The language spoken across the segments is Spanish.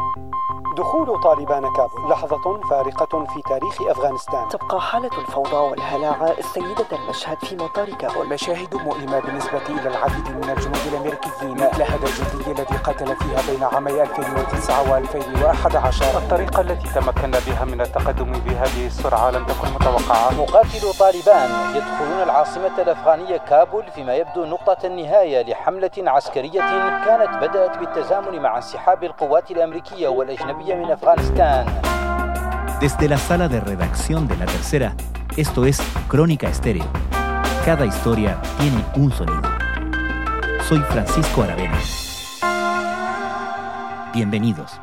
you دخول طالبان كابول. لحظة فارقة في تاريخ أفغانستان. تبقى حالة الفوضى والهلاعة السيدة المشهد في مطار كابول. مشاهد مؤلمة بالنسبة إلى العديد من الجنود الأمريكيين. مألهة الجندي الذي قتل فيها بين عامي 2009 و2011 الطريقة التي تمكنا بها من التقدم بهذه السرعة لم تكن متوقعة. مقاتلو طالبان يدخلون العاصمة الأفغانية كابول فيما يبدو نقطة النهاية لحملة عسكرية كانت بدأت بالتزامن مع انسحاب القوات الأمريكية والأجنبية. Desde la sala de redacción de La Tercera, esto es Crónica Estéreo. Cada historia tiene un sonido. Soy Francisco Aravena. Bienvenidos.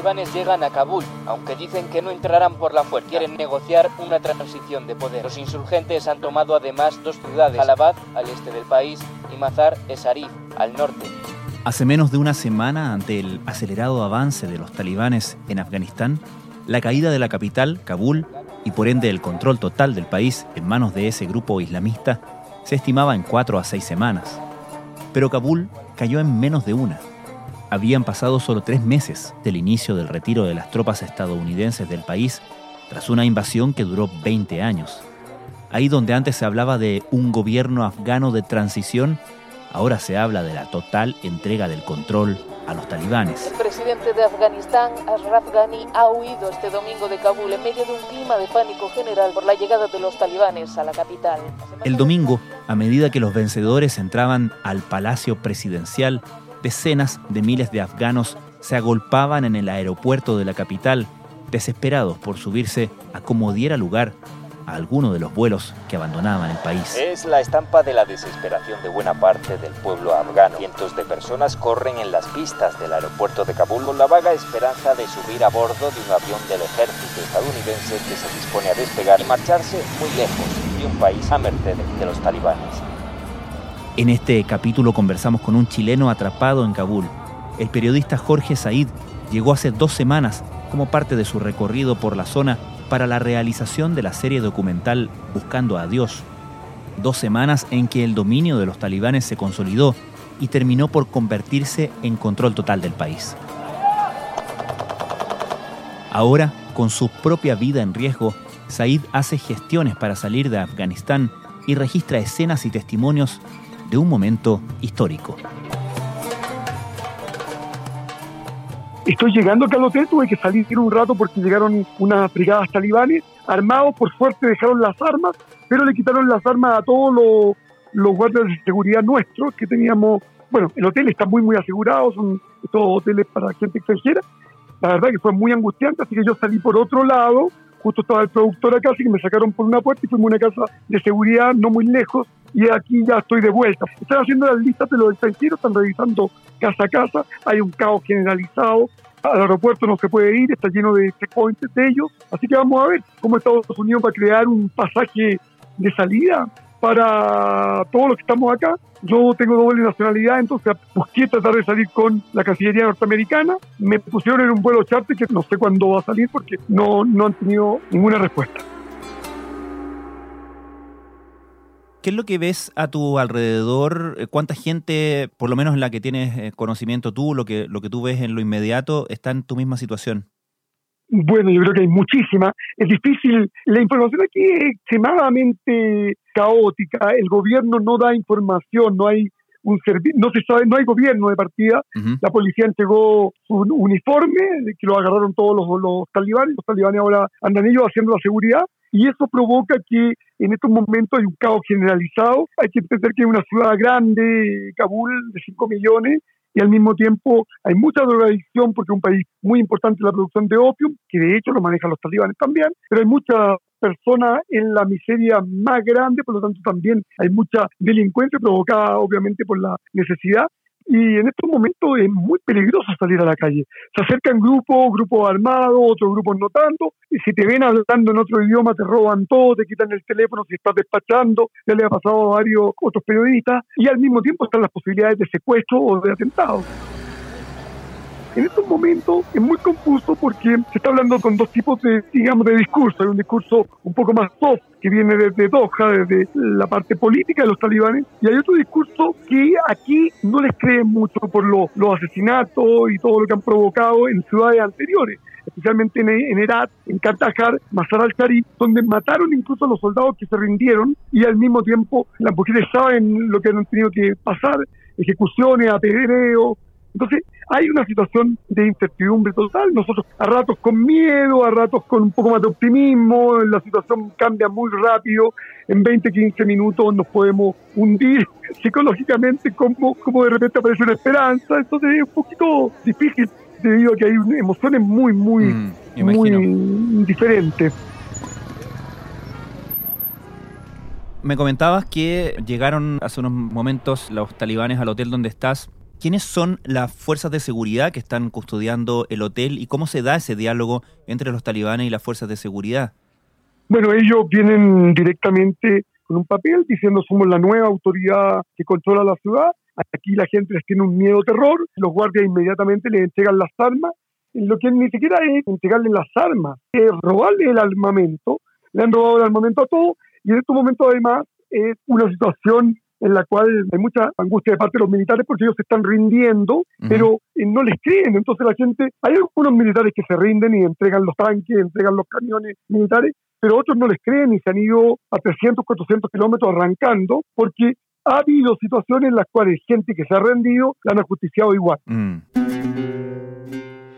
Talibanes llegan a Kabul, aunque dicen que no entrarán por la fuerza. Quieren negociar una transición de poder. Los insurgentes han tomado además dos ciudades, Jalabad, al este del país, y Mazar-e-Sharif, al norte. Hace menos de una semana, ante el acelerado avance de los talibanes en Afganistán, la caída de la capital, Kabul, y por ende el control total del país en manos de ese grupo islamista, se estimaba en cuatro a seis semanas. Pero Kabul cayó en menos de una. Habían pasado solo tres meses del inicio del retiro de las tropas estadounidenses del país tras una invasión que duró 20 años. Ahí donde antes se hablaba de un gobierno afgano de transición, ahora se habla de la total entrega del control a los talibanes. El presidente de Afganistán, Ashraf Ghani, ha huido este domingo de Kabul en medio de un clima de pánico general por la llegada de los talibanes a la capital. El domingo, a medida que los vencedores entraban al palacio presidencial, decenas de miles de afganos se agolpaban en el aeropuerto de la capital, desesperados por subirse a como diera lugar a alguno de los vuelos que abandonaban el país. Es la estampa de la desesperación de buena parte del pueblo afgano. Cientos de personas corren en las pistas del aeropuerto de Kabul con la vaga esperanza de subir a bordo de un avión del ejército estadounidense que se dispone a despegar y marcharse muy lejos de un país a merced de los talibanes. En este capítulo conversamos con un chileno atrapado en Kabul. El periodista Jorge Said llegó hace dos semanas como parte de su recorrido por la zona para la realización de la serie documental Buscando a Dios. Dos semanas en que el dominio de los talibanes se consolidó y terminó por convertirse en control total del país. Ahora, con su propia vida en riesgo, Said hace gestiones para salir de Afganistán y registra escenas y testimonios de un momento histórico. Estoy llegando acá al hotel, tuve que salir un rato porque llegaron unas brigadas talibanes armados, por suerte dejaron las armas, pero le quitaron las armas a todos los, los guardias de seguridad nuestros que teníamos. Bueno, el hotel está muy, muy asegurado, son todos hoteles para gente extranjera. La verdad que fue muy angustiante, así que yo salí por otro lado, justo estaba el productor acá, así que me sacaron por una puerta y fuimos a una casa de seguridad no muy lejos y aquí ya estoy de vuelta. Están haciendo las listas de los extranjeros, están revisando casa a casa, hay un caos generalizado, al aeropuerto no se puede ir, está lleno de checkpoints de ellos, así que vamos a ver cómo Estados Unidos va a crear un pasaje de salida para todos los que estamos acá. Yo tengo doble nacionalidad, entonces busqué tratar de salir con la Cancillería norteamericana. Me pusieron en un vuelo charter que no sé cuándo va a salir porque no, no han tenido ninguna respuesta. ¿Qué es lo que ves a tu alrededor? ¿Cuánta gente, por lo menos en la que tienes eh, conocimiento tú, lo que, lo que tú ves en lo inmediato, está en tu misma situación? Bueno, yo creo que hay muchísima. Es difícil. La información aquí es extremadamente caótica. El gobierno no da información, no hay un no se sabe, no hay gobierno de partida. Uh -huh. La policía entregó un uniforme que lo agarraron todos los, los talibanes. Los talibanes ahora andan ellos haciendo la seguridad y eso provoca que en estos momentos hay un caos generalizado. Hay que entender que es una ciudad grande, Kabul, de 5 millones, y al mismo tiempo hay mucha drogadicción porque es un país muy importante la producción de opio, que de hecho lo manejan los talibanes también, pero hay muchas personas en la miseria más grande, por lo tanto también hay mucha delincuencia provocada obviamente por la necesidad. Y en estos momentos es muy peligroso salir a la calle. Se acercan grupos, grupos armados, otros grupos no tanto, y si te ven hablando en otro idioma te roban todo, te quitan el teléfono si estás despachando, ya le ha pasado a varios otros periodistas, y al mismo tiempo están las posibilidades de secuestro o de atentado. En estos momentos es muy confuso porque se está hablando con dos tipos de, digamos, de discurso. Hay un discurso un poco más soft que viene desde Doha, desde la parte política de los talibanes, y hay otro discurso que aquí no les creen mucho por los asesinatos y todo lo que han provocado en ciudades anteriores especialmente en, en Herat, en Kandahar, Masar al-Sharif, donde mataron incluso a los soldados que se rindieron y al mismo tiempo las mujeres saben lo que han tenido que pasar, ejecuciones, apedreo. Entonces, hay una situación de incertidumbre total. Nosotros a ratos con miedo, a ratos con un poco más de optimismo, la situación cambia muy rápido. En 20, 15 minutos nos podemos hundir psicológicamente, como, como de repente aparece una esperanza. Entonces es un poquito difícil debido a que hay emociones muy, muy, mm, muy diferentes. Me comentabas que llegaron hace unos momentos los talibanes al hotel donde estás. ¿Quiénes son las fuerzas de seguridad que están custodiando el hotel y cómo se da ese diálogo entre los talibanes y las fuerzas de seguridad? Bueno, ellos vienen directamente con un papel diciendo somos la nueva autoridad que controla la ciudad Aquí la gente les tiene un miedo terror, los guardias inmediatamente les entregan las armas. Lo que ni siquiera es entregarle las armas, es robarle el armamento. Le han robado el armamento a todos y en estos momentos además es una situación en la cual hay mucha angustia de parte de los militares porque ellos se están rindiendo, pero eh, no les creen. Entonces la gente, hay algunos militares que se rinden y entregan los tanques, entregan los camiones militares, pero otros no les creen y se han ido a 300, 400 kilómetros arrancando porque ha habido situaciones en las cuales gente que se ha rendido la han ajusticiado igual. Mm.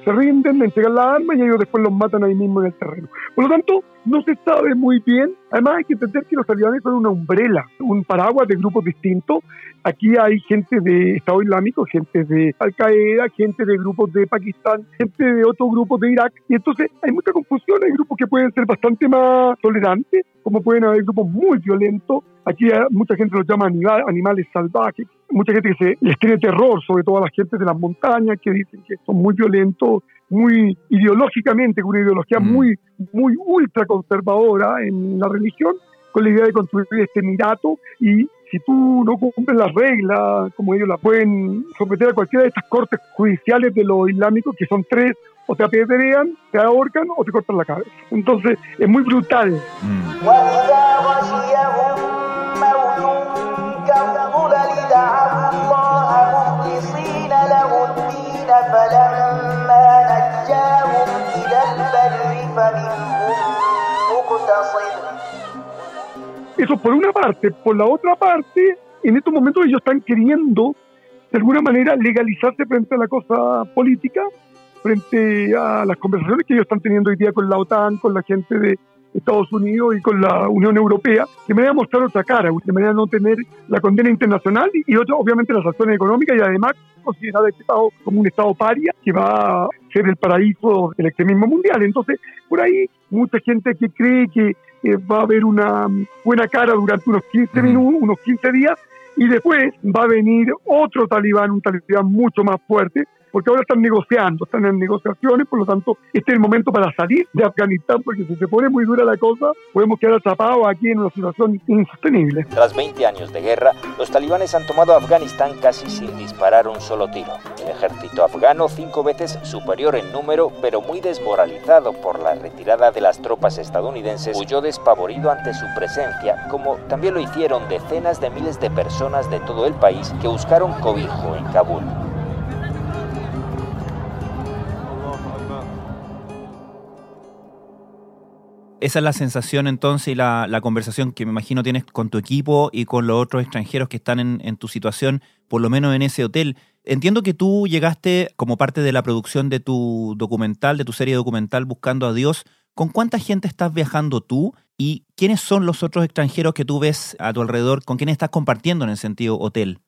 Se rinden, le entregan la arma y ellos después los matan ahí mismo en el terreno. Por lo tanto, no se sabe muy bien. Además, hay que entender que los talibanes son una umbrela, un paraguas de grupos distintos. Aquí hay gente de Estado Islámico, gente de Al Qaeda, gente de grupos de Pakistán, gente de otros grupos de Irak. Y entonces hay mucha confusión. Hay grupos que pueden ser bastante más tolerantes, como pueden haber grupos muy violentos. Aquí mucha gente los llama animales salvajes, mucha gente que se les tiene terror, sobre todo a la gente de las montañas, que dicen que son muy violentos, muy ideológicamente, con una ideología mm. muy, muy ultra conservadora en la religión, con la idea de construir este emirato y si tú no cumples las reglas, como ellos la pueden someter a cualquiera de estas cortes judiciales de los islámicos, que son tres, o te apedrean, te ahorcan o te cortan la cabeza. Entonces es muy brutal. Mm. Eso por una parte. Por la otra parte, en estos momentos ellos están queriendo, de alguna manera, legalizarse frente a la cosa política, frente a las conversaciones que ellos están teniendo hoy día con la OTAN, con la gente de Estados Unidos y con la Unión Europea, de manera de mostrar otra cara, de manera de no tener la condena internacional y, otro, obviamente las acciones económicas y además considerar este Estado como un Estado paria que va a ser el paraíso del extremismo mundial. Entonces, por ahí mucha gente que cree que va a haber una buena cara durante unos 15 minutos, unos 15 días, y después va a venir otro talibán, un talibán mucho más fuerte, porque ahora están negociando, están en negociaciones, por lo tanto, este es el momento para salir de Afganistán, porque si se pone muy dura la cosa, podemos quedar atrapados aquí en una situación insostenible. Tras 20 años de guerra, los talibanes han tomado Afganistán casi sin disparar un solo tiro. El ejército afgano, cinco veces superior en número, pero muy desmoralizado por la retirada de las tropas estadounidenses, huyó despavorido ante su presencia, como también lo hicieron decenas de miles de personas de todo el país que buscaron cobijo en Kabul. esa es la sensación entonces y la, conversación que me imagino tienes con tu equipo y con los otros extranjeros que están en, tu situación, por lo menos en ese hotel. Entiendo que tú llegaste como parte de la producción de tu documental, de tu serie documental Buscando a Dios. ¿Con cuánta gente estás viajando tú y quiénes son los otros extranjeros que tú ves a tu alrededor, con quiénes estás compartiendo en el sentido hotel?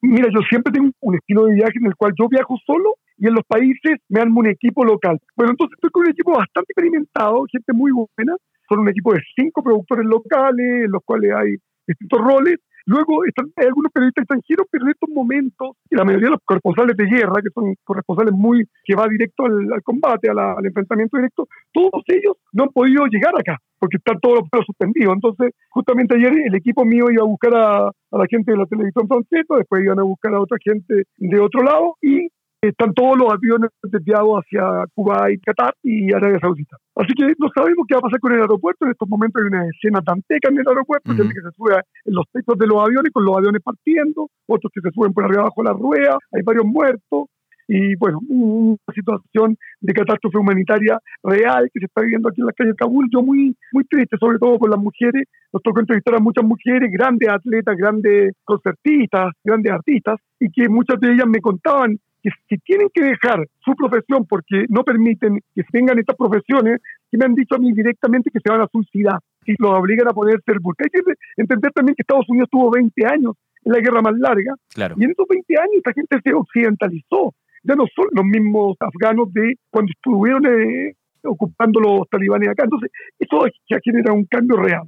Mira, yo siempre tengo un estilo de viaje en el cual yo viajo solo y en los países me armo un equipo local. Bueno, entonces estoy con un equipo bastante experimentado, gente muy buena. Son un equipo de cinco productores locales, en los cuales hay distintos roles. Luego están, algunos periodistas extranjeros, pero en estos momentos, y la mayoría de los corresponsales de guerra, que son corresponsales muy que va directo al, combate, al enfrentamiento directo, todos ellos no han podido llegar acá, porque están todos los suspendidos. Entonces, justamente ayer el equipo mío iba a buscar a, a la gente de la televisión francesa, después iban a buscar a otra gente de otro lado, y están todos los aviones desviados hacia Cuba y Qatar y Arabia Saudita. Así que no sabemos qué va a pasar con el aeropuerto. En estos momentos hay una escena tanteca en el aeropuerto, gente que se sube en los techos de los aviones con los aviones partiendo, otros que se suben por arriba abajo de la rueda, hay varios muertos y bueno, una situación de catástrofe humanitaria real que se está viviendo aquí en la calle de Kabul. Yo muy, muy triste, sobre todo por las mujeres. Nos tocó entrevistar a muchas mujeres, grandes atletas, grandes concertistas, grandes artistas, y que muchas de ellas me contaban que si tienen que dejar su profesión porque no permiten que tengan estas profesiones, que me han dicho a mí directamente que se van a suicidar, y los obligan a ponerse el Hay que entender también que Estados Unidos tuvo 20 años en la guerra más larga, y en esos 20 años esta gente se occidentalizó ya no son los mismos afganos de cuando estuvieron eh, ocupando los talibanes acá. Entonces, eso ya genera un cambio real.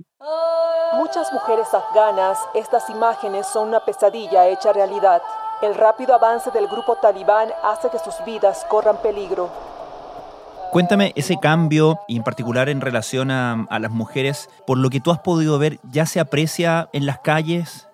Muchas mujeres afganas, estas imágenes son una pesadilla hecha realidad. El rápido avance del grupo talibán hace que sus vidas corran peligro. Cuéntame ese cambio, y en particular en relación a, a, las mujeres, por lo que tú has podido ver, ¿ya se aprecia en las calles?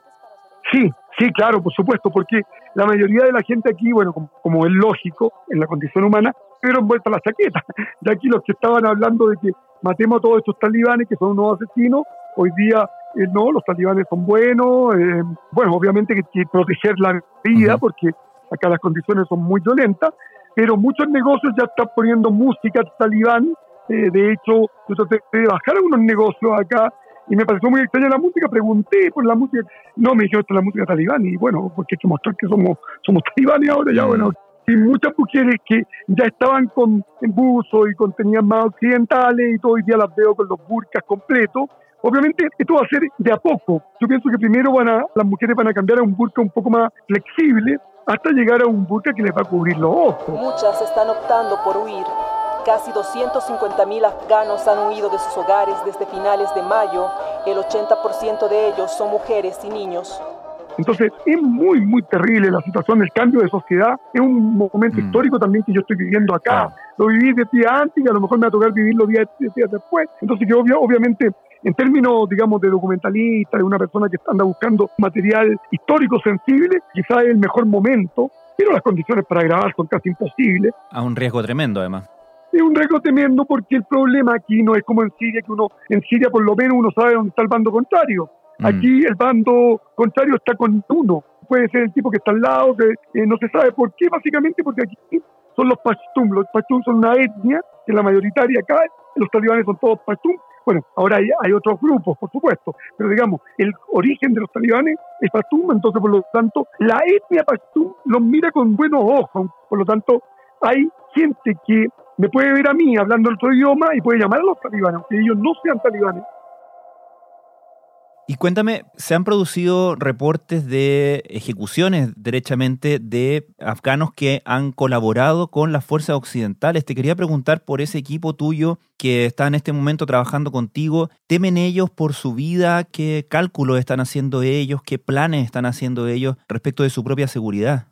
Sí, sí, claro, por supuesto, porque la mayoría de la gente aquí, bueno, como, es lógico en la condición humana, pero envuelta la chaqueta. De aquí los que estaban hablando de que matemos a todos estos talibanes que son unos asesinos, hoy día eh, no, los talibanes son buenos, eh, bueno, obviamente que, que proteger la vida, porque acá las condiciones son muy violentas, pero muchos negocios ya están poniendo música talibán, eh, de hecho, yo traté de bajar algunos negocios acá y me pareció muy extraña la música, pregunté por la música, no me dijeron esta es la música talibán y bueno, porque hay que mostrar que somos, somos talibanes ahora ya, bueno, y muchas mujeres que ya estaban con en buzo y con tenían más occidentales y todo hoy día las veo con los burkas completos. Obviamente esto va a ser de a poco. Yo pienso que primero van a, las mujeres van a cambiar a un burka un poco más flexible hasta llegar a un burka que les va a cubrir los ojos. Muchas están optando por huir Casi 250.000 afganos han huido de sus hogares desde finales de mayo. El 80% de ellos son mujeres y niños. Entonces es muy, muy terrible la situación, el cambio de sociedad. Es un momento mm. histórico también que yo estoy viviendo acá. Lo viví de día antes y a lo mejor me va a tocar vivirlo días, días después. Entonces yo obviamente en términos, digamos, de documentalista, de una persona que anda buscando material histórico sensible, quizás es el mejor momento, pero las condiciones para grabar son casi imposibles. A un riesgo tremendo, además es un riesgo tremendo porque el problema aquí no es como en Siria, que uno, en Siria por lo menos uno sabe dónde está el bando contrario. Mm. Aquí el bando contrario está con uno. Puede ser el tipo que está al lado, que eh, no se sabe por qué, básicamente porque aquí son los pashtun. Los pashtun son una etnia que es la mayoritaria acá, los talibanes son todos pashtun. Bueno, ahora hay, otros grupos, por supuesto, pero digamos, el origen de los talibanes es pashtun, entonces por lo tanto la etnia pashtun los mira con buenos ojos. Por lo tanto, hay gente que me puede ver a mí hablando otro idioma y puede llamar a los talibanes, aunque ellos no sean talibanes. Y cuéntame, ¿se han producido reportes de ejecuciones derechamente de afganos que han colaborado con las fuerzas occidentales? Te quería preguntar por ese equipo tuyo que está en este momento trabajando contigo. ¿Temen ellos por su vida? ¿Qué cálculos están haciendo ellos? ¿Qué planes están haciendo ellos respecto de su propia seguridad?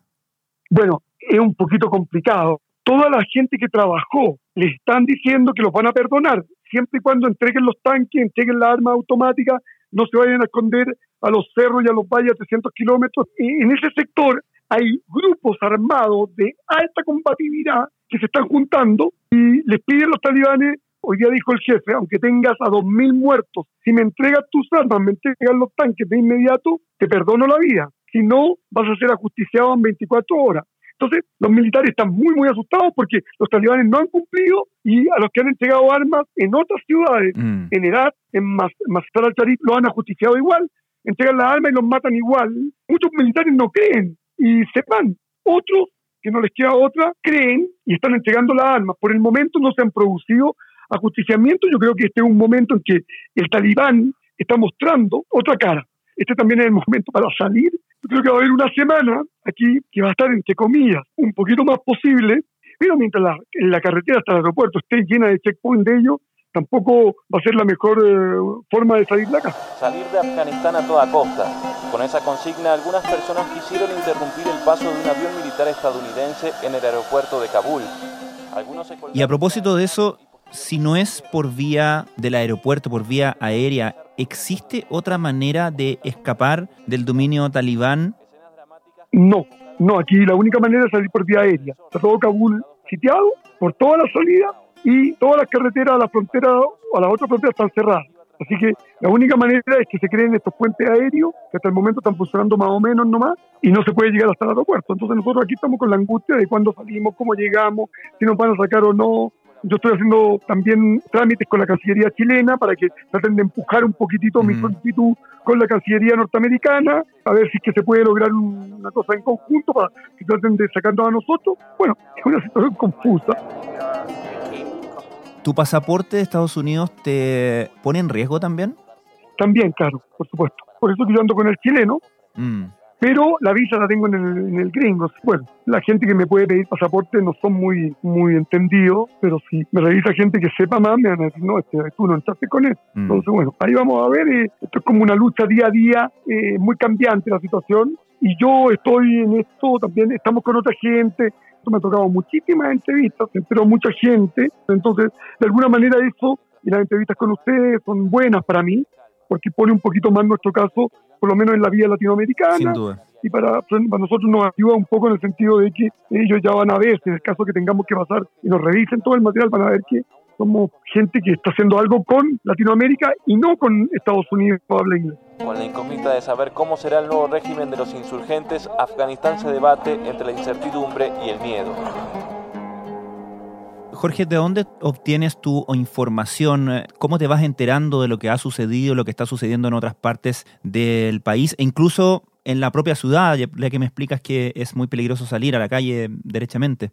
Bueno, es un poquito complicado toda la gente que trabajó le están diciendo que los van a perdonar, siempre y cuando entreguen los tanques, entreguen la arma automática, no se vayan a esconder a los cerros y a los valles a 300 kilómetros. En ese sector hay grupos armados de alta combatividad que se están juntando y les piden los talibanes, hoy día dijo el jefe, aunque tengas a 2.000 muertos, si me entregas tus armas, me entregas los tanques de inmediato, te perdono la vida. Si no, vas a ser ajusticiado en 24 horas. Entonces, los militares están muy, muy asustados porque los talibanes no han cumplido y a los que han entregado armas en otras ciudades, mm. en Herat, en Masar al-Sharif, lo han ajusticiado igual, entregan las armas y los matan igual. Muchos militares no creen y se van. Otros, que no les queda otra, creen y están entregando las armas. Por el momento no se han producido ajusticiamientos. Yo creo que este es un momento en que el talibán está mostrando otra cara. Este también es el momento para salir creo que va a haber una semana aquí que va a estar, entre comillas, un poquito más posible, pero mientras la, la carretera hasta el aeropuerto esté llena de checkpoint de ellos, tampoco va a ser la mejor eh, forma de salir de acá. Salir de Afganistán a toda costa. Con esa consigna, algunas personas quisieron interrumpir el paso de un avión militar estadounidense en el aeropuerto de Kabul. y a propósito de eso, si no es por vía del aeropuerto, por vía aérea, ¿existe otra manera de escapar del dominio talibán? No, No, aquí la única manera es salir por vía aérea. Está todo Kabul sitiado por toda la salida y todas las carreteras a la frontera o a las otras fronteras están cerradas. Así que la única manera es que se creen estos puentes aéreos, que hasta el momento están funcionando más o menos nomás, y no se puede llegar hasta el aeropuerto. Entonces nosotros aquí estamos con la angustia de cuándo salimos, cómo llegamos, si nos van a sacar o no. Yo estoy haciendo también trámites con la Cancillería chilena para que traten de empujar un poquitito mi solicitud con la Cancillería norteamericana, a ver si es que se puede lograr una cosa en conjunto para que traten de sacarnos a nosotros. Bueno, es una situación confusa. ¿Tu pasaporte de Estados Unidos te pone en riesgo también? También, claro, por supuesto. Por eso que yo ando con el chileno, Mm. Pero la visa la tengo en el, en el gringo. Bueno, la gente que me puede pedir pasaporte no son muy muy entendidos, pero si me revisa gente que sepa más, me van a decir, no, este, tú no entraste con él. Mm. Entonces, bueno, ahí vamos a ver. eh, esto es como una lucha día a día, eh, muy cambiante la situación. Y yo estoy en esto también, estamos con otra gente. Esto me ha tocado muchísimas entrevistas, enteró mucha gente. Entonces, de alguna manera eso y las entrevistas con ustedes son buenas para mí, porque pone un poquito más nuestro caso, por lo menos en la vía latinoamericana Sin duda. y para, para nosotros nos ayuda un poco en el sentido de que ellos ya van a ver, si en el caso que tengamos que pasar y nos revisen todo el material, van a ver que somos gente que está haciendo algo con Latinoamérica y no con Estados Unidos habla inglés. Con la incógnita de saber cómo será el nuevo régimen de los insurgentes, Afganistán se debate entre la incertidumbre y el miedo. Jorge, ¿de dónde obtienes tu información? ¿Cómo te vas enterando de lo que ha sucedido, lo que está sucediendo en otras partes del país e incluso en la propia ciudad, ya que me explicas que es muy peligroso salir a la calle derechamente?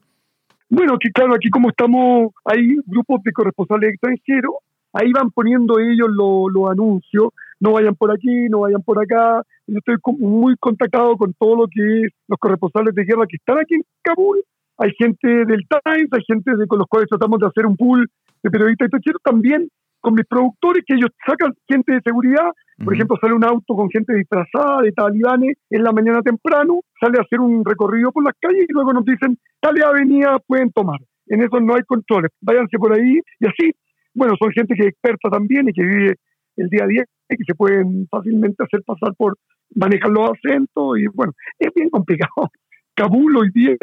Bueno, que claro, aquí como estamos, hay grupos de corresponsales extranjeros, ahí van poniendo ellos lo- los anuncios, no vayan por aquí, no vayan por acá. Yo estoy muy contactado con todo lo que es los corresponsales de guerra que están aquí en Kabul. Hay gente del Times, hay gente de, con los cuales tratamos de hacer un pool de periodistas extranjeros, también con mis productores, que ellos sacan gente de seguridad. Por ejemplo, sale un auto con gente disfrazada de talibanes en la mañana temprano, sale a hacer un recorrido por las calles y luego nos dicen, tal avenida pueden tomar. En eso no hay controles, váyanse por ahí y así. Bueno, son gente que es experta también y que vive el día a día y que se pueden fácilmente hacer pasar por manejar los acentos y bueno, es bien complicado. Kabul hoy día,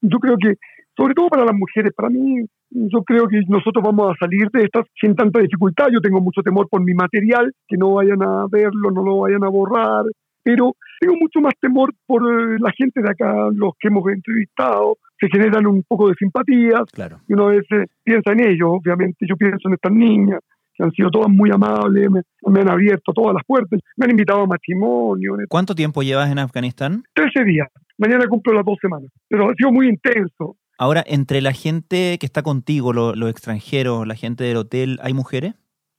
yo creo que, sobre todo para las mujeres, para mí, yo creo que nosotros vamos a salir de estas sin tanta dificultad. Yo tengo mucho temor por mi material, que no vayan a verlo, no lo vayan a borrar, pero tengo mucho más temor por la gente de acá, los que hemos entrevistado, se generan un poco de simpatía Claro. y uno a veces piensa en ellos, obviamente, yo pienso en estas niñas, que han sido todas muy amables, me, me han abierto todas las puertas, me han invitado a matrimonio, ¿Cuánto tiempo llevas en Afganistán? 13 días, mañana cumplo las dos semanas, pero ha sido muy intenso. Ahora, entre la gente que está contigo, lo- los extranjeros, la gente del hotel, ¿hay mujeres?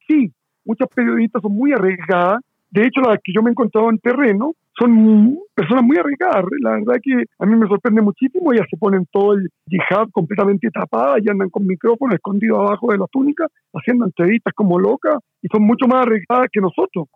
Sí, muchas periodistas son muy arriesgadas, de hecho, las que yo me he encontrado en terreno son personas muy arriesgadas. La verdad que a mí me sorprende muchísimo. Ellas se ponen todo el hijab completamente tapada y andan con micrófono escondido abajo de la túnica, haciendo entrevistas como locas y son mucho más arriesgadas que nosotros.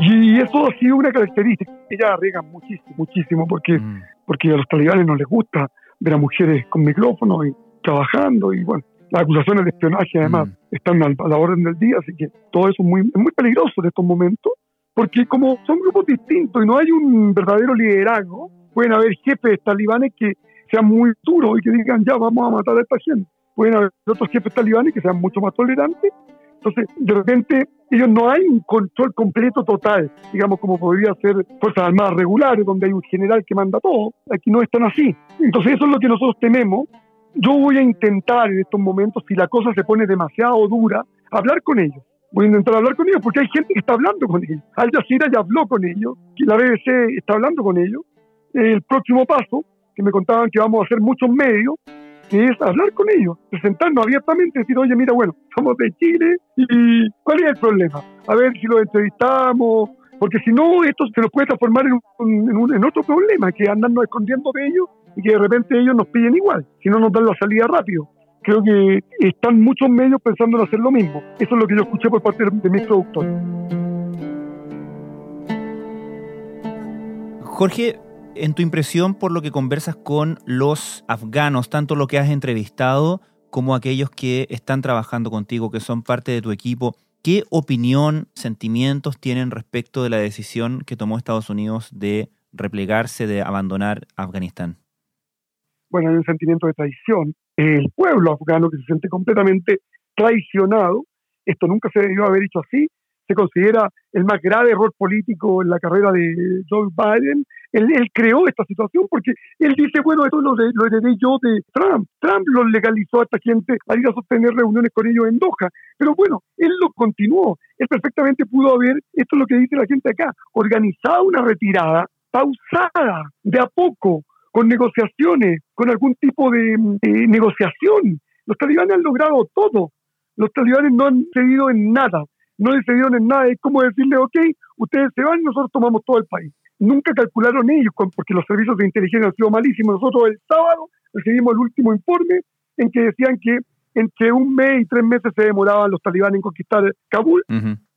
Y eso ha sido una característica. Ellas arriesgan muchísimo, muchísimo, porque, mm. porque a los talibanes no les gusta ver a mujeres con micrófono y trabajando y bueno las acusaciones de espionaje además Mm. están a la orden del día, así que todo eso es muy, es muy peligroso en estos momentos, porque como son grupos distintos y no hay un verdadero liderazgo, pueden haber jefes talibanes que sean muy duros y que digan, ya vamos a matar a esta gente. Pueden haber otros jefes talibanes que sean mucho más tolerantes entonces, de repente, ellos no hay un control completo total, digamos, como podría ser Fuerzas Armadas regulares, donde hay un general que manda todo. Aquí no es tan así. Entonces, eso es lo que nosotros tememos. Yo voy a intentar en estos momentos, si la cosa se pone demasiado dura, hablar con ellos. Voy a intentar hablar con ellos porque hay gente que está hablando con ellos. Al Jazeera ya habló con ellos, la BBC está hablando con ellos. El próximo paso, que me contaban que vamos a hacer muchos medios, es hablar con ellos, presentarnos abiertamente, decir, oye, mira, bueno, somos de Chile y ¿cuál es el problema? A ver si los entrevistamos, porque si no, esto se nos puede transformar en, un- en, un- en otro problema, que andarnos escondiendo de ellos y que de repente ellos nos pillen igual, si no nos dan la salida rápido. Creo que están muchos medios pensando en hacer lo mismo. Eso es lo que yo escuché por parte de, de mis productores. Jorge, en tu impresión por lo que conversas con los afganos, tanto lo que has entrevistado como aquellos que están trabajando contigo, que son parte de tu equipo, ¿Qué opinión, sentimientos tienen respecto de la decisión que tomó Estados Unidos de replegarse, de abandonar Afganistán? Bueno, hay un sentimiento de traición. El pueblo afgano que se siente completamente traicionado. Esto nunca se debió haber hecho así se considera el más grave error político en la carrera de Joe Biden. Él, creó esta situación porque él dice, bueno, esto lo, lo heredé yo de Trump. Trump lo legalizó a esta gente a ir a sostener reuniones con ellos en Doha. Pero bueno, él lo continuó. Él perfectamente pudo haber, esto es lo que dice la gente acá, organizado una retirada pausada, de a poco, con negociaciones, con algún tipo de negociación. Los talibanes han logrado todo. Los talibanes no han cedido en nada no decidieron en nada. Es como decirle, ok, ustedes se van y nosotros tomamos todo el país. Nunca calcularon ellos, porque los servicios de inteligencia han sido malísimos. Nosotros el sábado recibimos el último informe en que decían que entre un mes y tres meses se demoraban los talibanes en conquistar Kabul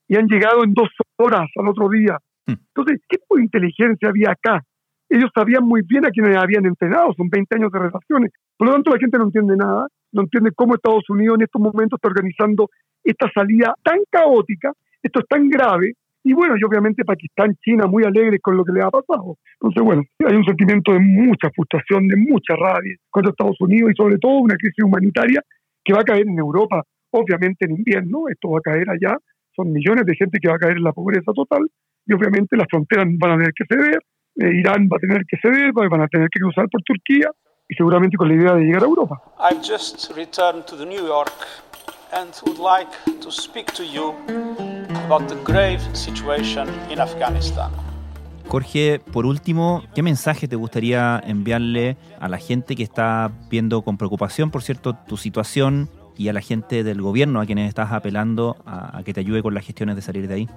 y han llegado en dos horas al otro día. Hmm. Entonces, ¿qué tipo de inteligencia había acá? Ellos sabían muy bien a quienes habían entrenado, son 20 años de relaciones. Por lo tanto, la gente no entiende nada, no entiende cómo Estados Unidos en estos momentos está organizando esta salida tan caótica, esto es tan grave, y bueno, y obviamente Pakistán, China muy alegres con lo que le ha pasado. Entonces, bueno, hay un sentimiento de mucha frustración, de mucha rabia contra Estados Unidos y sobre todo una crisis humanitaria que va a caer en Europa, obviamente en invierno, esto va a caer allá, son millones de gente que va a caer en la pobreza total y obviamente las fronteras van a tener que ceder, eh, Irán va a tener que ceder, van a tener que cruzar por Turquía y seguramente con la idea de llegar a Europa. I've just returned to New York and would like to speak to you about the grave situation in Afghanistan. Jorge, por último, ¿qué mensaje te gustaría enviarle a la gente que está viendo con preocupación, por cierto, tu situación y a la gente del gobierno a quienes estás apelando a, que te ayude con las gestiones de salir de ahí?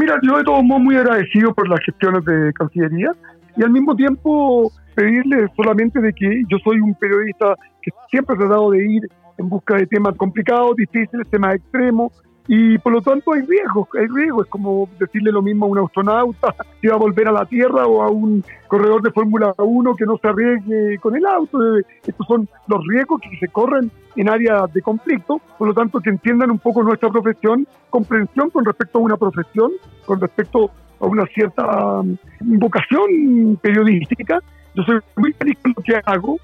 Mira, yo de todos modos muy agradecido por las gestiones de Cancillería y al mismo tiempo pedirle solamente de que yo soy un periodista que siempre he tratado de ir en busca de temas complicados, difíciles, temas extremos, y por lo tanto hay riesgos, hay riesgos, es como decirle lo mismo a un astronauta que va a volver a la Tierra o a un corredor de Fórmula 1 que no se arriesgue con el auto. Estos son los riesgos que se corren en áreas de conflicto, por lo tanto que entiendan un poco nuestra profesión, comprensión con respecto a una profesión, con respecto a una cierta um, vocación periodística. Yo soy muy feliz con lo que hago,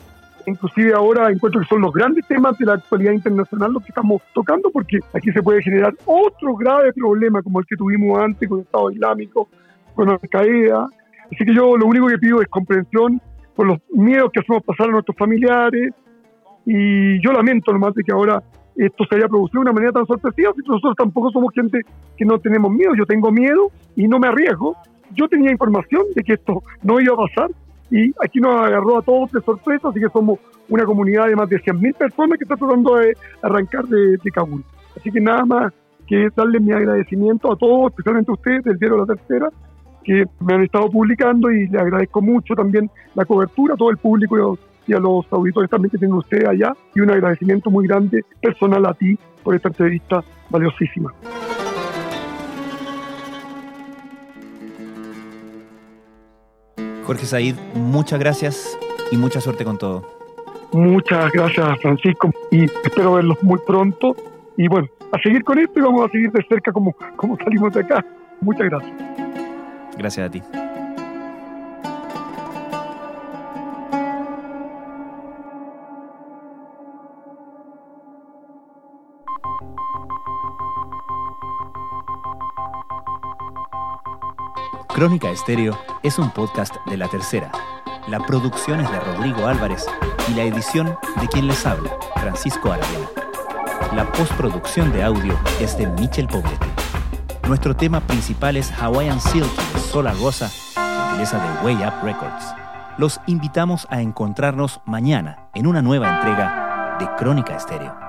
inclusive ahora encuentro que son los grandes temas de la actualidad internacional los que estamos tocando, porque aquí se puede generar otro grave problema como el que tuvimos antes con el Estado Islámico, con Al Qaeda. Así que yo lo único que pido es comprensión por los miedos que hacemos pasar a nuestros familiares y yo lamento nomás de que ahora esto se haya producido de una manera tan sorpresiva, porque nosotros tampoco somos gente que no tenemos miedo, yo tengo miedo y no me arriesgo. Yo tenía información de que esto no iba a pasar, y aquí nos agarró a todos de sorpresa, así que somos una comunidad de más de 100.000 personas que está tratando de arrancar de, Kabul. Así que nada más que darle mi agradecimiento a todos, especialmente a ustedes del diario La Tercera, que me han estado publicando y le agradezco mucho también la cobertura a todo el público y a los auditores también que tienen ustedes allá y un agradecimiento muy grande personal a ti por esta entrevista valiosísima. Jorge Said, muchas gracias y mucha suerte con todo. Muchas gracias, Francisco, y espero verlos muy pronto. Y bueno, a seguir con esto y vamos a seguir de cerca como, como salimos de acá. Muchas gracias. Gracias a ti. Crónica Estéreo es un podcast de La Tercera. La producción es de Rodrigo Álvarez y la edición de quien les habla, Francisco Aravena. La postproducción de audio es de Michel Poblete. Nuestro tema principal es Hawaiian Silk de Sola Rosa, gentileza de Way Up Records. Los invitamos a encontrarnos mañana en una nueva entrega de Crónica Estéreo.